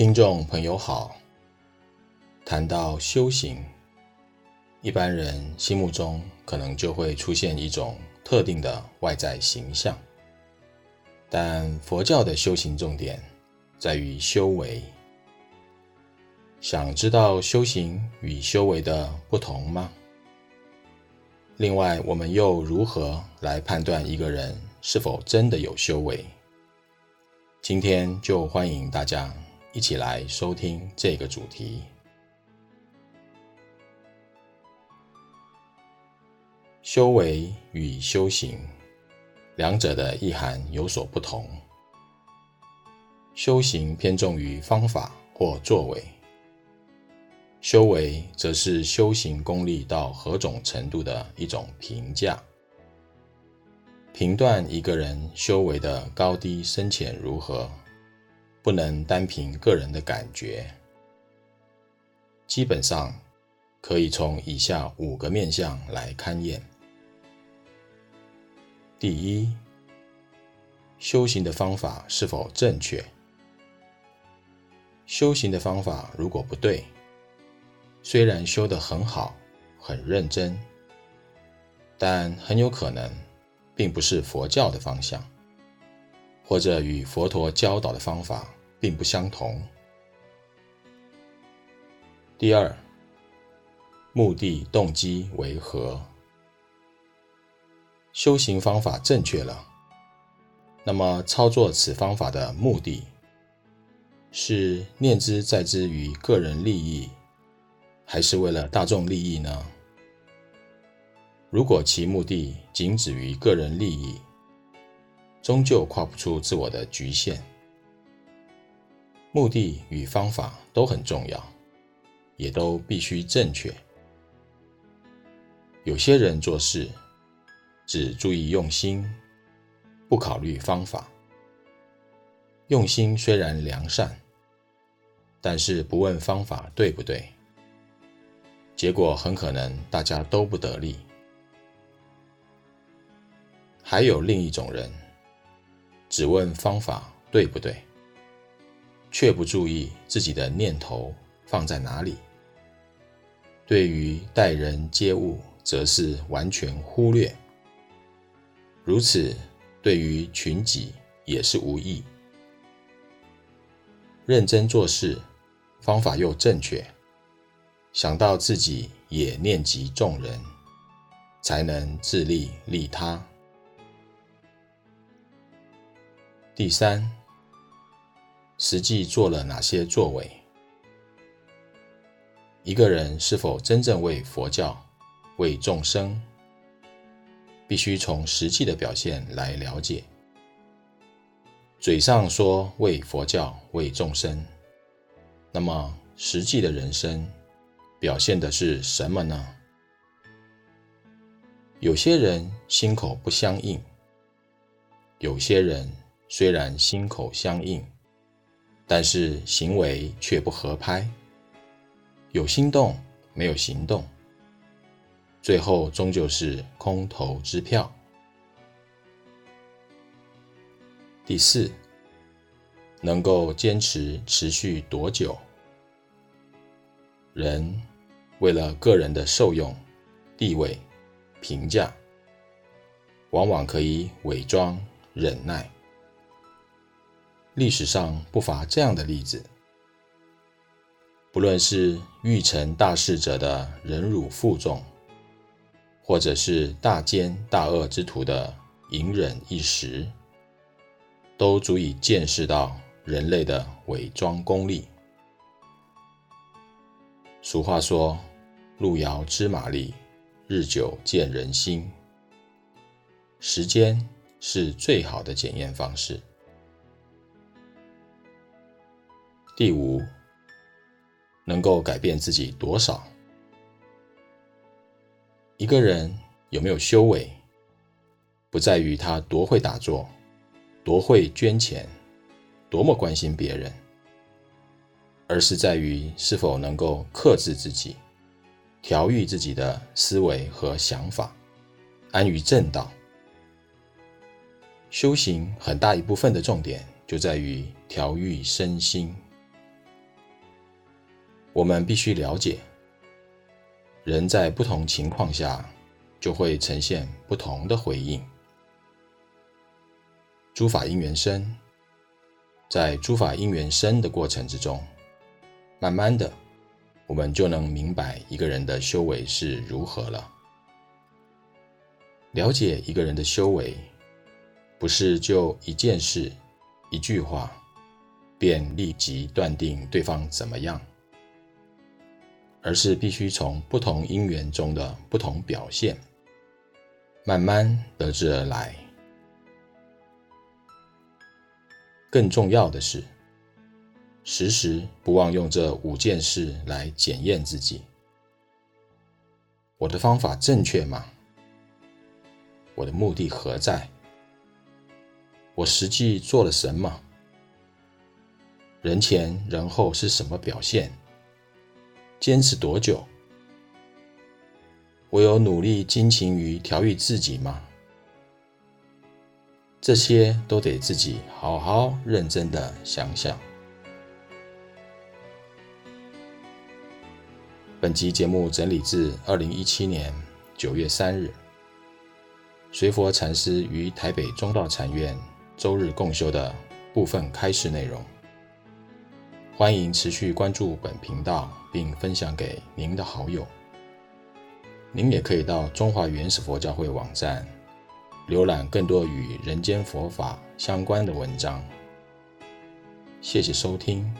听众朋友好，谈到修行，一般人心目中可能就会出现一种特定的外在形象，但佛教的修行重点在于修为。想知道修行与修为的不同吗？另外，我们又如何来判断一个人是否真的有修为？今天就欢迎大家一起来收听这个主题。修为与修行，两者的意涵有所不同。修行偏重于方法或作为，修为则是修行功力到何种程度的一种评价。评断一个人修为的高低深浅如何，不能单凭个人的感觉。基本上，可以从以下五个面向来勘验：第一，修行的方法是否正确？修行的方法如果不对，虽然修得很好、很认真，但很有可能。并不是佛教的方向，或者与佛陀教导的方法并不相同。第二，目的动机为何？修行方法正确了，那么操作此方法的目的，是念之在之于个人利益，还是为了大众利益呢？如果其目的仅止于个人利益，终究跨不出自我的局限。目的与方法都很重要，也都必须正确。有些人做事只注意用心，不考虑方法。用心虽然良善，但是不问方法对不对，结果很可能大家都不得利。还有另一种人，只问方法对不对，却不注意自己的念头放在哪里。对于待人接物，则是完全忽略。如此，对于群己也是无益。认真做事，方法又正确，想到自己也念及众人，才能自利利他。第三，实际做了哪些作为？一个人是否真正为佛教、为众生，必须从实际的表现来了解。嘴上说为佛教、为众生，那么实际的人生表现的是什么呢？有些人心口不相应，有些人。虽然心口相应，但是行为却不合拍，有心动没有行动，最后终究是空头支票。第四，能够坚持持续多久？人为了个人的受用、地位、评价，往往可以伪装忍耐。历史上不乏这样的例子，不论是欲成大事者的忍辱负重，或者是大奸大恶之徒的隐忍一时，都足以见识到人类的伪装功力。俗话说：“路遥知马力，日久见人心。”时间是最好的检验方式。第五，能够改变自己多少？一个人有没有修为，不在于他多会打坐，多会捐钱，多么关心别人，而是在于是否能够克制自己，调育自己的思维和想法，安于正道。修行很大一部分的重点就在于调育身心。我们必须了解，人在不同情况下就会呈现不同的回应。诸法因缘生，在诸法因缘生的过程之中，慢慢的，我们就能明白一个人的修为是如何了。了解一个人的修为，不是就一件事、一句话，便立即断定对方怎么样，而是必须从不同因缘中的不同表现，慢慢得知而来。更重要的是，时时不忘用这五件事来检验自己：我的方法正确吗？我的目的何在？我实际做了什么？人前人后是什么表现？坚持多久？我有努力精勤于调育自己吗？这些都得自己好好认真的想想。本集节目整理自二零一七年九月三日。随佛禅师于台北中道禅院周日共修的部分开示内容，欢迎持续关注本频道，并分享给您的好友。您也可以到中华原始佛教会网站浏览更多与人间佛法相关的文章。谢谢收听。